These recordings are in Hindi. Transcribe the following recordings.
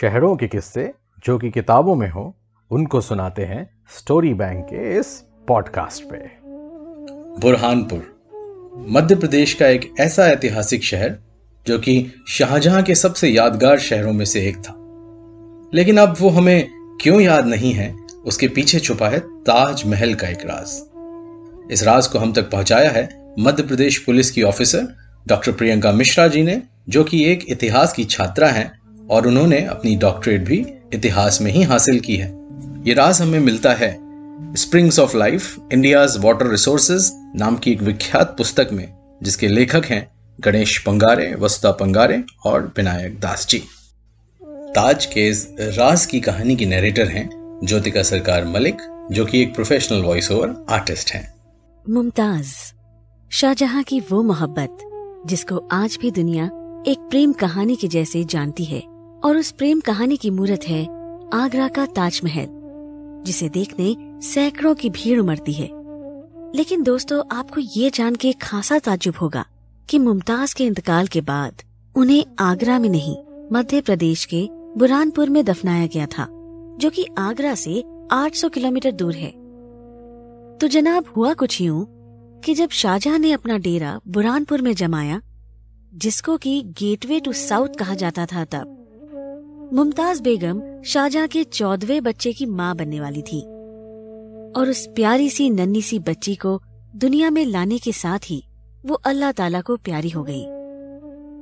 शहरों के किस्से जो कि किताबों में हो, उनको सुनाते हैं स्टोरी बैंक के इस पॉडकास्ट पे। बुरहानपुर, मध्य प्रदेश का एक ऐसा ऐतिहासिक शहर जो कि शाहजहां के सबसे यादगार शहरों में से एक था। लेकिन अब वो हमें क्यों याद नहीं है, उसके पीछे छुपा है ताजमहल का एक राज। इस राज को हम तक पहुँचाया है मध्य प्रदेश पुलिस की ऑफिसर डॉक्टर प्रियंका मिश्रा जी ने, जो कि एक इतिहास की छात्रा हैं और उन्होंने अपनी डॉक्टरेट भी इतिहास में ही हासिल की है। ये राज हमें मिलता है springs of life India's water resources नाम की एक विख्यात पुस्तक में, जिसके लेखक हैं गणेश पंगारे वसुदा पंगारे और विनायक दास जी। ताज के राज की कहानी की नरेटर हैं ज्योतिका सरकार मलिक, जो कि एक प्रोफेशनल वॉइस ओवर आर्टिस्ट हैं। मुमताज़, शाहजहां की वो मोहब्बत, जिसको आज भी दुनिया एक प्रेम कहानी के जैसे जानती है। और उस प्रेम कहानी की मूर्त है आगरा का ताजमहल, जिसे देखने सैकड़ों की भीड़ उमड़ती है। लेकिन दोस्तों, आपको ये जान के खासा ताजुब होगा कि मुमताज़ के इंतकाल के बाद उन्हें आगरा में नहीं, मध्य प्रदेश के बुरहानपुर में दफनाया गया था, जो कि आगरा से 800 किलोमीटर दूर है। तो जनाब, हुआ कुछ यूँ कि जब शाहजहां ने अपना डेरा बुरहानपुर में जमाया, जिसको कि गेटवे टू साउथ कहा जाता था तब मुमताज़ बेगम शाहजहां के चौदवे बच्चे की माँ बनने वाली थी और उस प्यारी सी, नन्ही सी बच्ची को दुनिया में लाने के साथ ही वो अल्लाह ताला को प्यारी हो गई।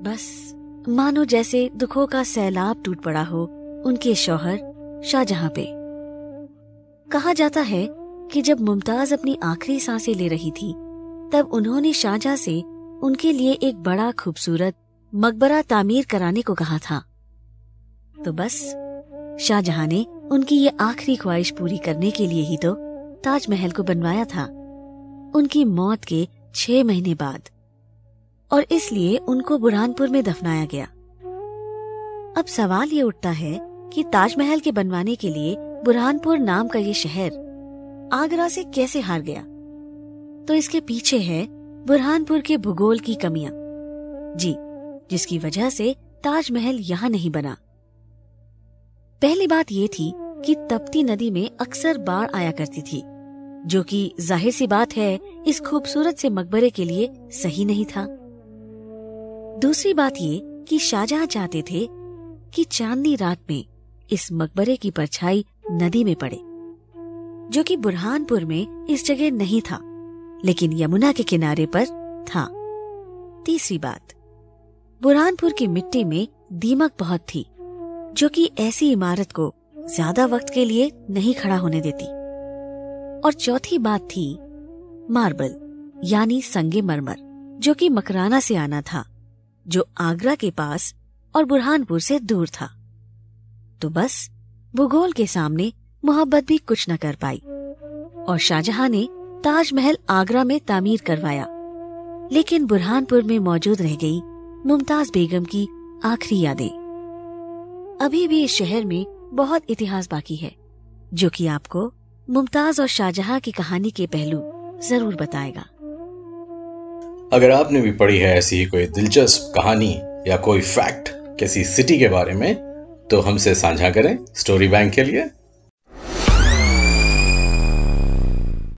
बस, मानो जैसे दुखों का सैलाब टूट पड़ा हो उनके शौहर शाहजहां पे। कहा जाता है कि जब मुमताज़ अपनी आखिरी साँसें ले रही थी, तब उन्होंने शाहजहां से उनके लिए एक बड़ा खूबसूरत मकबरा तामीर कराने को कहा था। तो बस। शाहजहां ने उनकी ये आखिरी ख्वाहिश पूरी करने के लिए ही तो ताजमहल को बनवाया था। उनकी मौत के छह महीने बाद। और इसलिए उनको बुरहानपुर में दफनाया गया। अब सवाल ये उठता है कि ताजमहल के बनवाने के लिए बुरहानपुर नाम का ये शहर आगरा से कैसे हार गया? तो इसके पीछे है बुरहानपुर के भूगोल की कमियाँ। जी, जिसकी वजह से ताजमहल यहाँ नहीं बना। पहली बात ये थी कि तपती नदी में अक्सर बाढ़ आया करती थी, जो कि ज़ाहिर सी बात है, इस खूबसूरत से मकबरे के लिए सही नहीं था। दूसरी बात ये कि शाहजहां चाहते थे कि चांदनी रात में इस मकबरे की परछाई नदी में पड़े, जो कि बुरहानपुर में इस जगह नहीं था, लेकिन यमुना के किनारे पर था। तीसरी बात, बुरहानपुर की मिट्टी में दीमक बहुत थी जो कि ऐसी इमारत को ज़्यादा वक्त के लिए नहीं खड़ा होने देती। और चौथी बात थी, मार्बल, यानी संगे मरमर, जो कि मकराना से आना था, जो आगरा के पास और बुरहानपुर से दूर था। तो बस, भूगोल के सामने मोहब्बत भी कुछ न कर पाई, और शाहजहां ने ताजमहल आगरा में तामीर करवाया। लेकिन बुरहानपुर में मौजूद रह गई मुमताज़ बेगम की आखिरी यादें। अभी भी इस शहर में बहुत इतिहास बाकी है, जो कि आपको मुमताज़ और शाहजहां की कहानी के पहलू ज़रूर बताएगा। अगर आपने भी पढ़ी है ऐसी कोई दिलचस्प कहानी या कोई फैक्ट किसी सिटी के बारे में तो हमसे साझा करें स्टोरी बैंक के लिए।